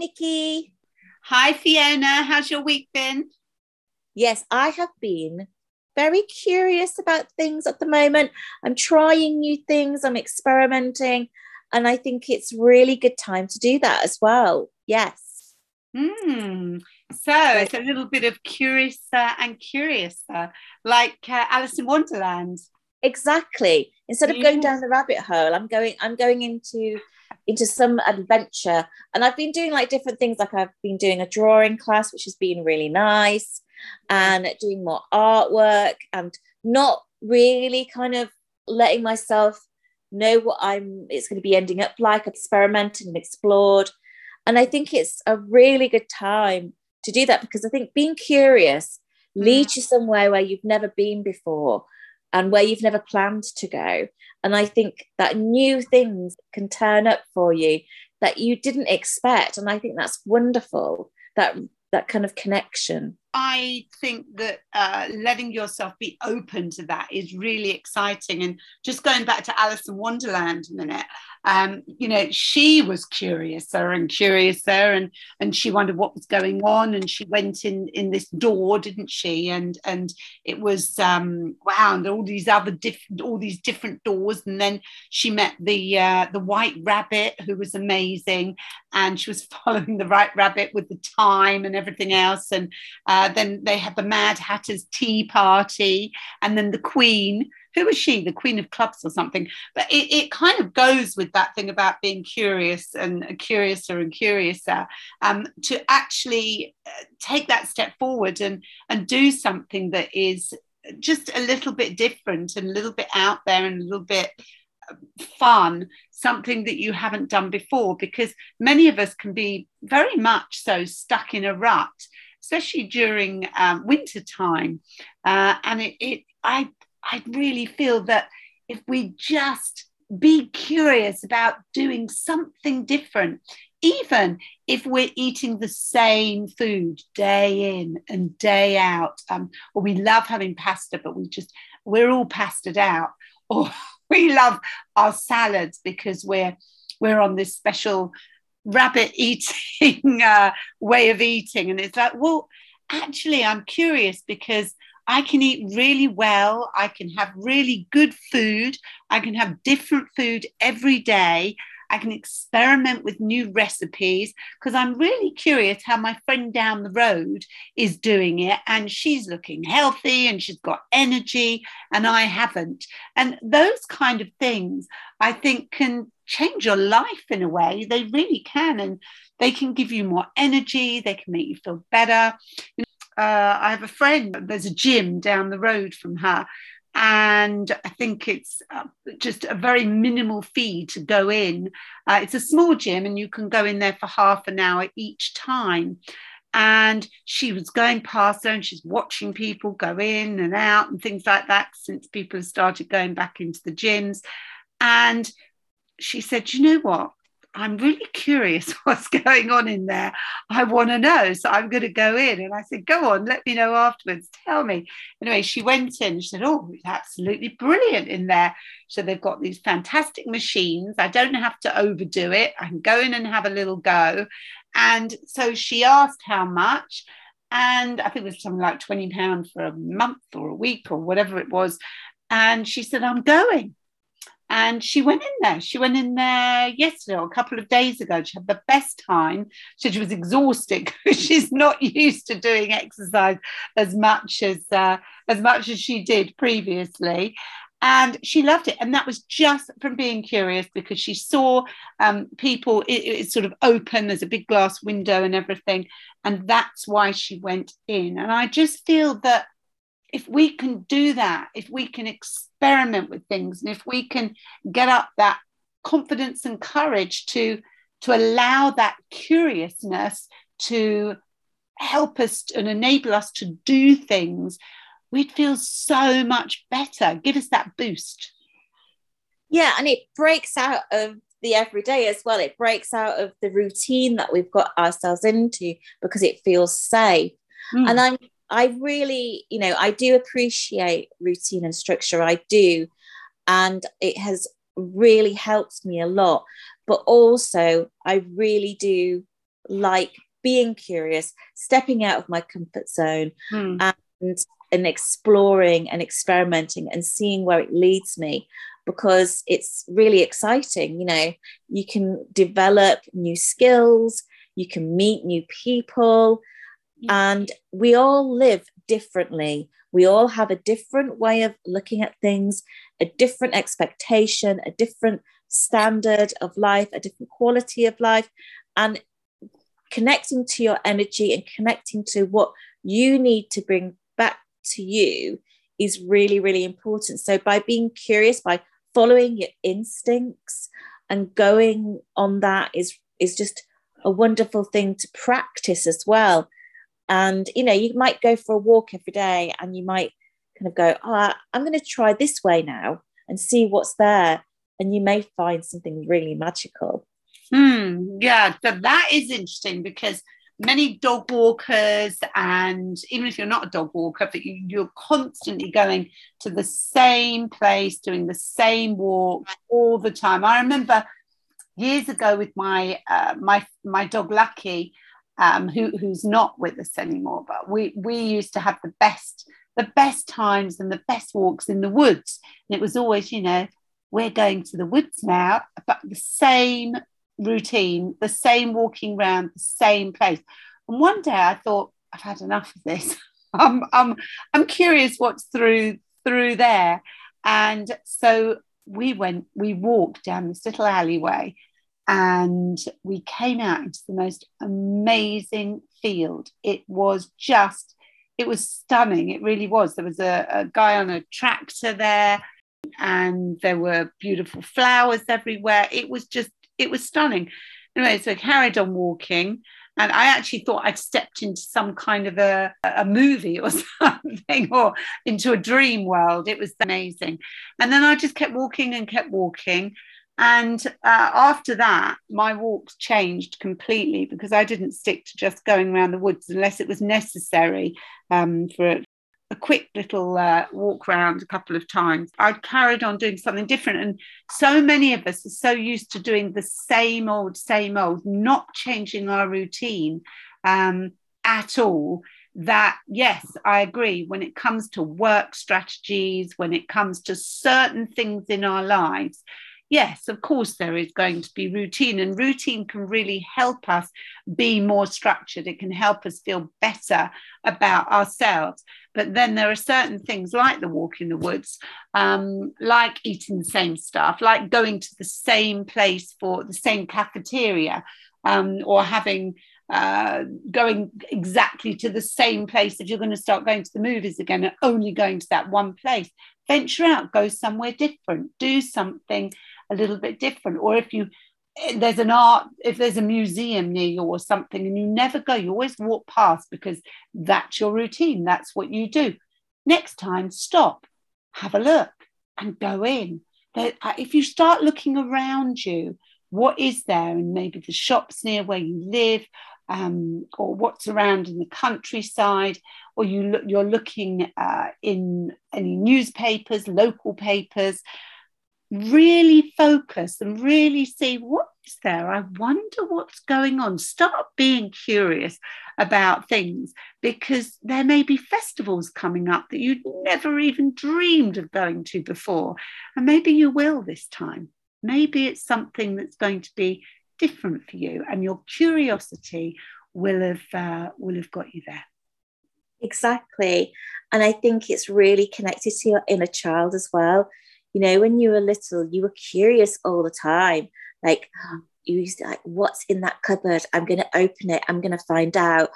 Nicci. Hi, Fiona. How's your week been? Yes, I have been very curious about things at the moment. I'm trying new things, I'm experimenting, and I think it's really good time to do that as well. Yes. Hmm. So it's a little bit of curious and curious, like uh, Alice in Wonderland. Exactly. Instead of going down the rabbit hole, I'm going. I'm going into into some adventure, and I've been doing like different things. Like I've been doing a drawing class, which has been really nice, and doing more artwork, and not really kind of letting myself know what I'm. It's going to be ending up like. Experimented and explored, and I think it's a really good time to do that because I think being curious mm. leads you somewhere where you've never been before and where you've never planned to go. And I think that new things can turn up for you that you didn't expect. And I think that's wonderful, that that kind of connection. I think that uh, letting yourself be open to that is really exciting. And just going back to Alice in Wonderland a minute, um, you know, she was curiouser and curiouser, and and she wondered what was going on, and she went in in this door, didn't she? And and it was um, wow, and all these other different all these different doors, and then she met the uh, the White Rabbit, who was amazing, and she was following the White Rabbit with the time and everything else, and uh, uh, then they had the Mad Hatter's tea party, and then the Queen. Who was she? The Queen of Clubs or something. But it, it kind of goes with that thing about being curious and curiouser and curiouser um, to actually uh, take that step forward and, and do something that is just a little bit different and a little bit out there and a little bit uh, fun, something that you haven't done before, because many of us can be very much so stuck in a rut especially during um, winter time. Uh, and it, it, I, I really feel that if we just be curious about doing something different, even if we're eating the same food day in and day out, um, or we love having pasta, but we just, we're all pastaed out, or we love our salads because we're, we're on this special rabbit eating uh, way of eating. And it's like, well, actually, I'm curious because I can eat really well. I can have really good food. I can have different food every day. I can experiment with new recipes because I'm really curious how my friend down the road is doing it. And she's looking healthy and she's got energy, and I haven't. And those kind of things I think can change your life in a way. They really can. And they can give you more energy, they can make you feel better. You know, uh, I have a friend, there's a gym down the road from her. And I think it's uh, just a very minimal fee to go in. Uh, it's a small gym, and you can go in there for half an hour each time and she was going past there and she's watching people go in and out and things like that since people have started going back into the gyms and she said, You know what? I'm really curious what's going on in there. I want to know. So I'm going to go in. And I said, Go on, let me know afterwards. Tell me. Anyway, she went in. She said, Oh, it's absolutely brilliant in there. So they've got these fantastic machines. I don't have to overdo it. I can go in and have a little go. And so she asked how much. And I think it was something like £20 for a month or a week or whatever it was. And she said, I'm going. And she went in there. She went in there yesterday or a couple of days ago. She had the best time. So she was exhausted because she's not used to doing exercise as much as uh, as much as she did previously. And she loved it. And that was just from being curious because she saw um, people, it, it's sort of open, there's a big glass window and everything. And that's why she went in. And I just feel that if we can do that, if we can experiment with things, and if we can get up that confidence and courage to, to allow that curiousness to help us and enable us to do things, we'd feel so much better. Give us that boost. Yeah, and it breaks out of the everyday as well. It breaks out of the routine that we've got ourselves into because it feels safe. Mm. And I'm I really, you know, I do appreciate routine and structure. I do. And it has really helped me a lot. But also, I really do like being curious, stepping out of my comfort zone Hmm. and and exploring and experimenting and seeing where it leads me because it's really exciting. You know, you can develop new skills, you can meet new people, and we all live differently. We all have a different way of looking at things, a different expectation, a different standard of life, a different quality of life. And connecting to your energy and connecting to what you need to bring back to you is really, really important. So, by being curious, by following your instincts and going on that is, is just a wonderful thing to practice as well. And, you know, you might go for a walk every day and you might kind of go, oh, I'm going to try this way now and see what's there. And you may find something really magical. Hmm, yeah, so that is interesting because many dog walkers, and even if you're not a dog walker, but you, you're constantly going to the same place, doing the same walk all the time. I remember years ago with my uh, my my dog Lucky, um, who who's not with us anymore, but we we used to have the best the best times and the best walks in the woods, and it was always you know we're going to the woods now, but the same routine, the same walking around the same place. And one day I thought, I've had enough of this. I'm, I'm, I'm curious what's through through there. And so we went, we walked down this little alleyway and we came out into the most amazing field. It was just, it was stunning. It really was. There was a, a guy on a tractor there and there were beautiful flowers everywhere. It was just it was stunning. Anyway, so I carried on walking, and I actually thought I'd stepped into some kind of a, a movie or something, or into a dream world. It was amazing. And then I just kept walking and kept walking. And uh, after that, my walks changed completely because I didn't stick to just going around the woods unless it was necessary um, for, a quick little uh, walk around a couple of times. I carried on doing something different. And so many of us are so used to doing the same old, same old, not changing our routine um, at all. That, yes, I agree. When it comes to work strategies, when it comes to certain things in our lives, yes, of course, there is going to be routine, and routine can really help us be more structured. It can help us feel better about ourselves. But then there are certain things like the walk in the woods, um, like eating the same stuff, like going to the same place for the same cafeteria, um, or having uh, going exactly to the same place if you're going to start going to the movies again and only going to that one place. Venture out, go somewhere different, do something a little bit different. Or if you there's an art, if there's a museum near you or something, and you never go, you always walk past because that's your routine, that's what you do. Next time, stop, have a look, and go in. Uh, if you start looking around you, what is there? And maybe the shops near where you live, um, or what's around in the countryside, or you look, you're looking uh, in any newspapers, local papers, really focus and really see what is there. I wonder what's going on. Start being curious about things because there may be festivals coming up that you'd never even dreamed of going to before. And maybe you will this time. Maybe it's something that's going to be different for you, and your curiosity will have uh, will have got you there. Exactly. And I think it's really connected to your inner child as well you know, when you were little, you were curious all the time. Like, you used to like, what's in that cupboard? I'm going to open it. I'm going to find out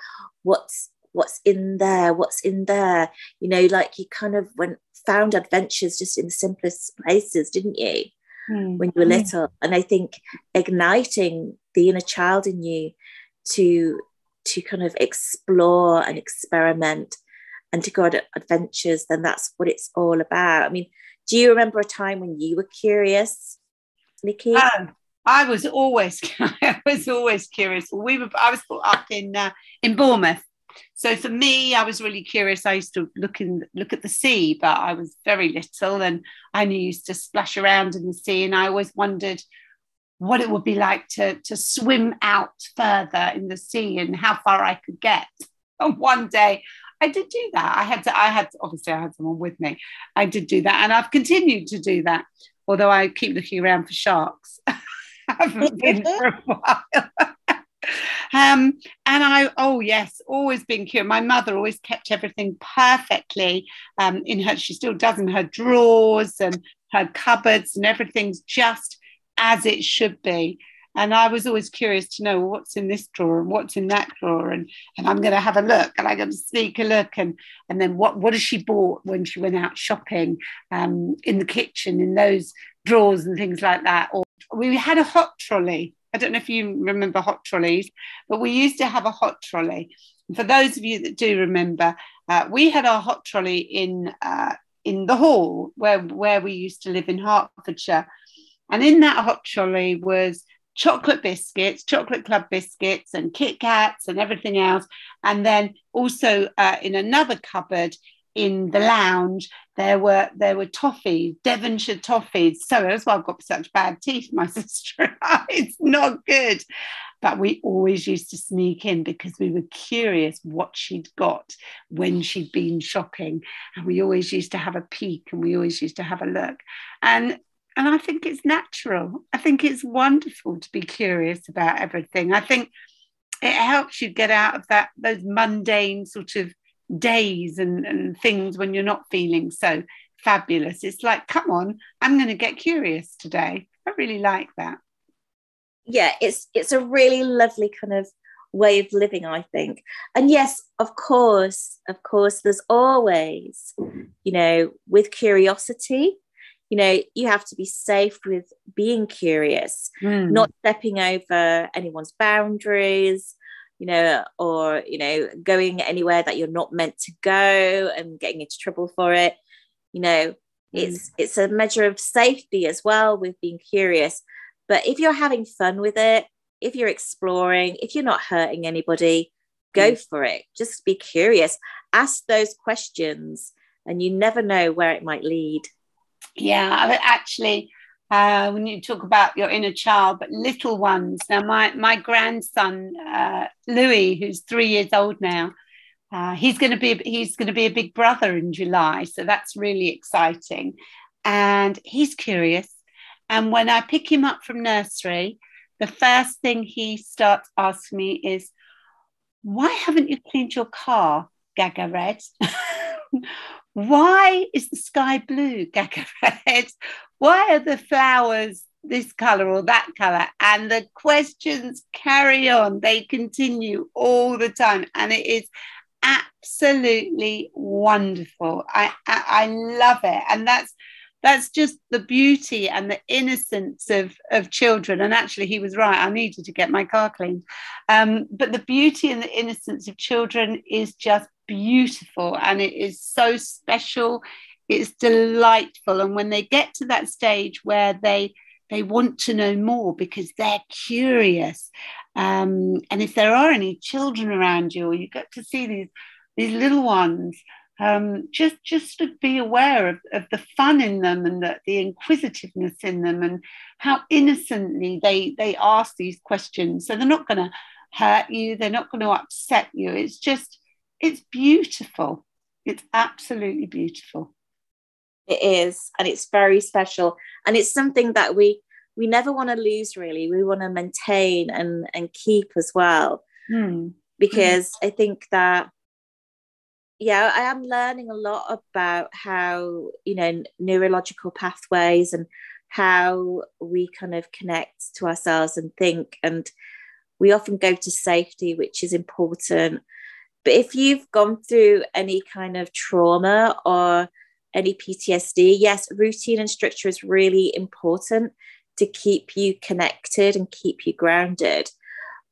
what's what's in there. What's in there? You know, like you kind of went found adventures just in the simplest places, didn't you? Mm. When you were little, and I think igniting the inner child in you to to kind of explore and experiment and to go on adventures, then that's what it's all about. I mean, do you remember a time when you were curious, Nicci? Um, I was always, I was always curious. We were, I was brought up in uh, in Bournemouth, so for me, I was really curious. I used to look in, look at the sea, but I was very little, and I used to splash around in the sea, and I always wondered what it would be like to, to swim out further in the sea and how far I could get. And one day I did do that. I had to, I had, to, obviously, I had someone with me. I did do that. And I've continued to do that, although I keep looking around for sharks. I haven't been for a while. Um, and I, oh yes, always been curious. My mother always kept everything perfectly um, in her. She still does in her drawers and her cupboards, and everything's just as it should be. And I was always curious to know what's in this drawer and what's in that drawer, and and I'm going to have a look, and I'm going to sneak a look, and and then what what has she bought when she went out shopping um, in the kitchen in those drawers and things like that. Or we had a hot trolley I don't know if you remember hot trolleys, but we used to have a hot trolley. for those of you that do remember, uh, we had our hot trolley in uh, in the hall where where we used to live in Hertfordshire, and in that hot trolley was chocolate biscuits, chocolate club biscuits, and Kit Kats and everything else, and then also uh, in another cupboard in the lounge there were there were toffees devonshire toffees. So that's why i've got such bad teeth. My sister it's not good. But we always used to sneak in because we were curious what she'd got when she'd been shopping. And we always used to have a peek and we always used to have a look. And and i think it's natural i think it's wonderful to be curious about everything i think it helps you get out of that those mundane sort of days and, and things when you're not feeling so fabulous. It's like, come on, I'm going to get curious today. I really like that. Yeah, it's it's a really lovely kind of way of living, I think. And yes, of course, of course, there's always, you know, with curiosity, you know, you have to be safe with being curious, mm. not stepping over anyone's boundaries, you know, or, you know, going anywhere that you're not meant to go and getting into trouble for it. You know, mm. it's it's a measure of safety as well with being curious. But if you're having fun with it, if you're exploring, if you're not hurting anybody, go mm. for it. Just be curious. Ask those questions and you never know where it might lead. Yeah, actually, uh, when you talk about your inner child, but little ones. Now, my my grandson uh, Louis, who's three years old now, uh, he's going to be he's going to be a big brother in July, so that's really exciting, and he's curious. And when I pick him up from nursery, the first thing he starts asking me is, "Why haven't you cleaned your car, Gaga Red?" Why is the sky blue, Gaga Red? Why are the flowers this color or that color? And the questions carry on, they continue all the time. And it is absolutely wonderful. I, I, I love it. And that's that's just the beauty and the innocence of, of children. And actually, he was right. I needed to get my car cleaned. Um, but the beauty and the innocence of children is just beautiful and it is so special. It's delightful. And when they get to that stage where they they want to know more because they're curious um, and if there are any children around you or you get to see these these little ones um, just just to be aware of, of the fun in them and the, the inquisitiveness in them and how innocently they they ask these questions. So they're not going to hurt you. They're not going to upset you. It's just it's beautiful. It's absolutely beautiful. It is, and it's very special. And it's something that we we never want to lose really. We want to maintain and and keep as well. Mm. Because mm. I think that yeah, I am learning a lot about how, you know, neurological pathways and how we kind of connect to ourselves and think. And we often go to safety, which is important. But if you've gone through any kind of trauma or any PTSD, yes, routine and structure is really important to keep you connected and keep you grounded.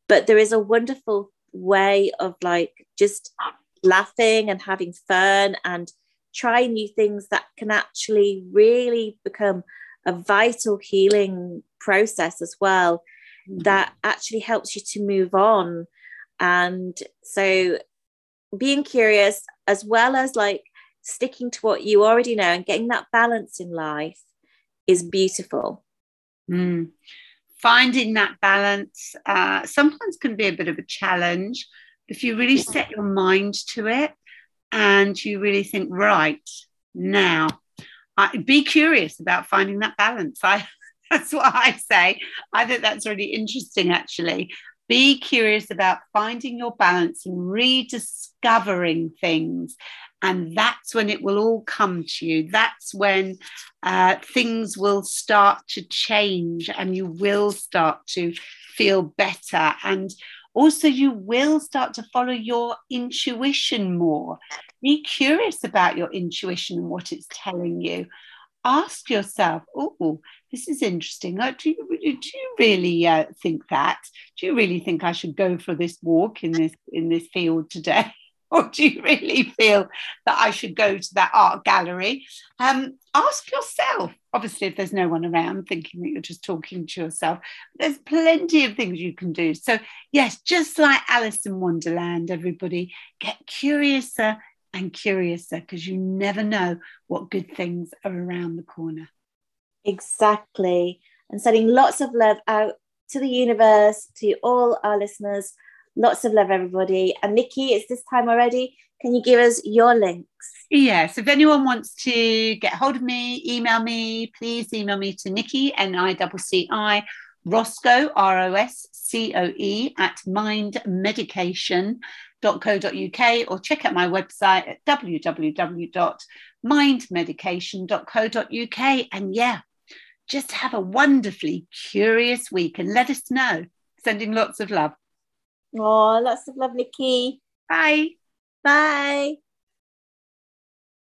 But there is a wonderful way of like just laughing and having fun and trying new things that can actually really become a vital healing process as well mm-hmm. that actually helps you to move on and so being curious as well as like sticking to what you already know and getting that balance in life is beautiful. Mm. finding that balance uh, sometimes can be a bit of a challenge. If you really set your mind to it and you really think, right now, I, be curious about finding that balance. I that's what I say. I think that's really interesting, actually. Be curious about finding your balance and rediscovering things. And that's when it will all come to you. That's when uh, things will start to change and you will start to feel better. And also, you will start to follow your intuition more. Be curious about your intuition and what it's telling you ask yourself, oh, this is interesting. Do, you, do you really uh, think that? Do you really think I should go for this walk in this in this field today? or do you really feel that I should go to that art gallery? Um, ask yourself. Obviously, if there's no one around, thinking that you're just talking to yourself, there's plenty of things you can do. So, yes, just like Alice in Wonderland, everybody get curiouser and curiouser because you never know what good things are around the corner. Exactly. And sending lots of love out to the universe, to all our listeners. Lots of love, everybody. And Nicci, it's this time already. Can you give us your links? Yes. If anyone wants to get hold of me, email me, please email me to Nicci, N I C C I, Roscoe, R O S C O E, at mindmedication.co.uk or check out my website at www.mindmedication.co.uk. And yeah, just have a wonderfully curious week and let us know. Sending lots of love. Oh, lots of love, Nicci. Bye. Bye.